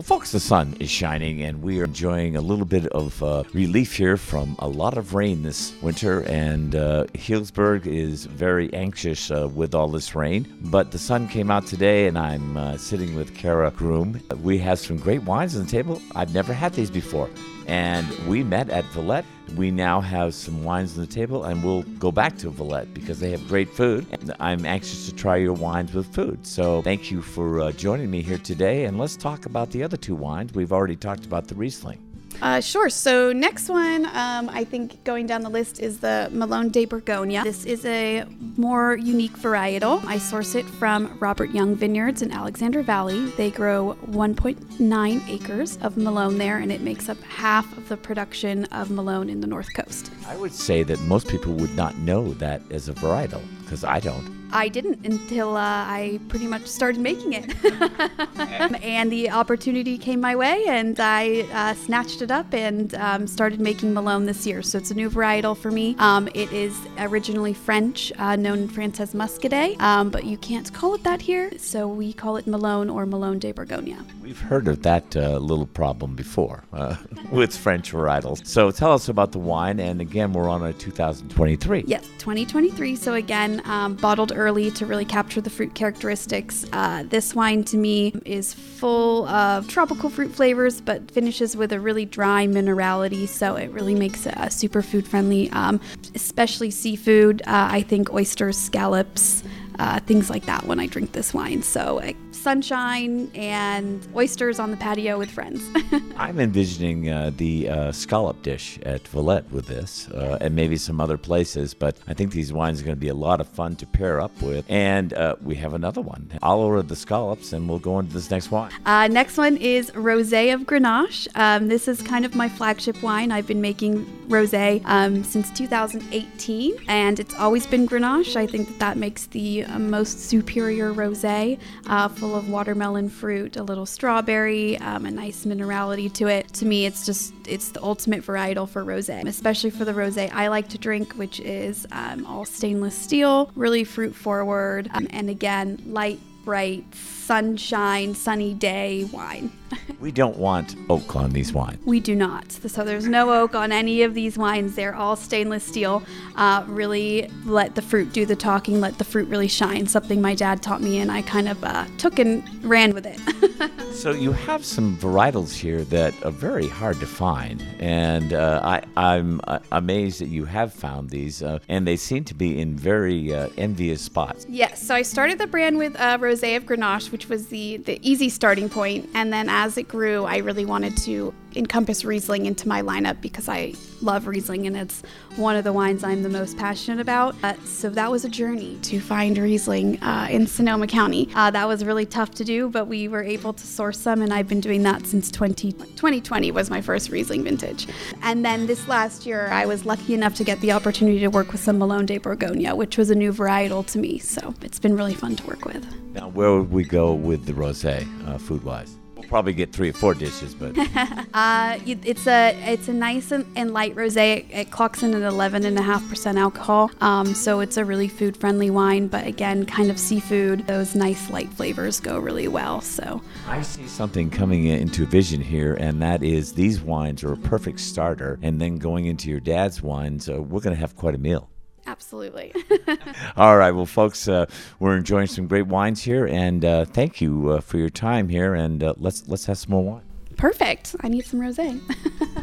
Well, folks, the sun is shining, and we are enjoying a little bit of uh, relief here from a lot of rain this winter. And uh, Healdsburg is very anxious uh, with all this rain. But the sun came out today, and I'm uh, sitting with Kara Groom. We have some great wines on the table. I've never had these before. And we met at Valette. We now have some wines on the table, and we'll go back to Valette because they have great food. I'm anxious to try your wines with food. So thank you for uh, joining me here today. And let's talk about the other two wines. We've already talked about the Riesling. Uh, sure. So next one, um, I think going down the list is the Melon de Bourgogne. This is a more unique varietal. I source it from Robert Young Vineyards in Alexander Valley. They grow 1.9 acres of Melon there, and it makes up half of the production of Melon in the North Coast. I would say that most people would not know that as a varietal because I don't. I didn't until uh, I pretty much started making it. and the opportunity came my way, and I uh, snatched it up and um, started making Melon this year. So it's a new varietal for me. Um, it is originally French, uh, known in France as Muscadet, um, but you can't call it that here. So we call it Melon or Melon de Bourgogne. We've heard of that uh, little problem before uh, with French varietals. So tell us about the wine. And again, we're on a 2023. Yes, 2023. So again, um, bottled early to really capture the fruit characteristics. Uh, this wine to me is full of tropical fruit flavors, but finishes with a really dry minerality. So it really makes it uh, super food friendly, um, especially seafood. Uh, I think oysters, scallops. Uh, things like that when I drink this wine. So sunshine and oysters on the patio with friends. I'm envisioning uh, the uh, scallop dish at Valette with this, uh, and maybe some other places. But I think these wines are going to be a lot of fun to pair up with. And uh, we have another one. I'll order the scallops, and we'll go into this next wine. Uh, next one is Rosé of Grenache. Um, this is kind of my flagship wine. I've been making rosé um, since 2018, and it's always been Grenache. I think that that makes the uh, most superior rosé, full full of watermelon fruit, a little strawberry, um, a nice minerality to it. To me, it's just it's the ultimate varietal for rosé, especially for the rosé I like to drink, which is um, all stainless steel, really fruit forward, um, and again light, bright, sunshine, sunny day wine. we don't want oak on these wines. We do not. So there's no oak on any of these wines. They're all stainless steel. Uh, really let the fruit do the talking, let the fruit really shine. Something my dad taught me, and I kind of uh, took and ran with it. so you have some varietals here that are very hard to find, and uh, I, I'm uh, amazed that you have found these, uh, and they seem to be in very uh, envious spots. Yes. So I started the brand with a Rosé of Grenache, which was the the easy starting point, and then as it grew, I really wanted to encompass Riesling into my lineup because I love Riesling and it's one of the wines I'm the most passionate about. Uh, so that was a journey to find Riesling uh, in Sonoma County. Uh, that was really tough to do, but we were able to source some, and I've been doing that since 20, 2020 was my first Riesling vintage. And then this last year, I was lucky enough to get the opportunity to work with some Melon de Bourgogne, which was a new varietal to me. So it's been really fun to work with. Now, where would we go with the rosé, uh, food-wise? We'll probably get three or four dishes, but uh, it's a it's a nice and, and light rosé. It, it, clocks in at eleven and a half percent alcohol, um, so it's a really food friendly wine. But again, kind of seafood. Those nice light flavors go really well. So I see something coming into vision here, and that is these wines are a perfect starter. And then going into your dad's wines, uh, we're going to have quite a meal. Absolutely. All right. Well, folks, uh, we're enjoying some great wines here, and uh, thank you uh, for your time here. And uh, let's let's have some more wine. Perfect. I need some rosé.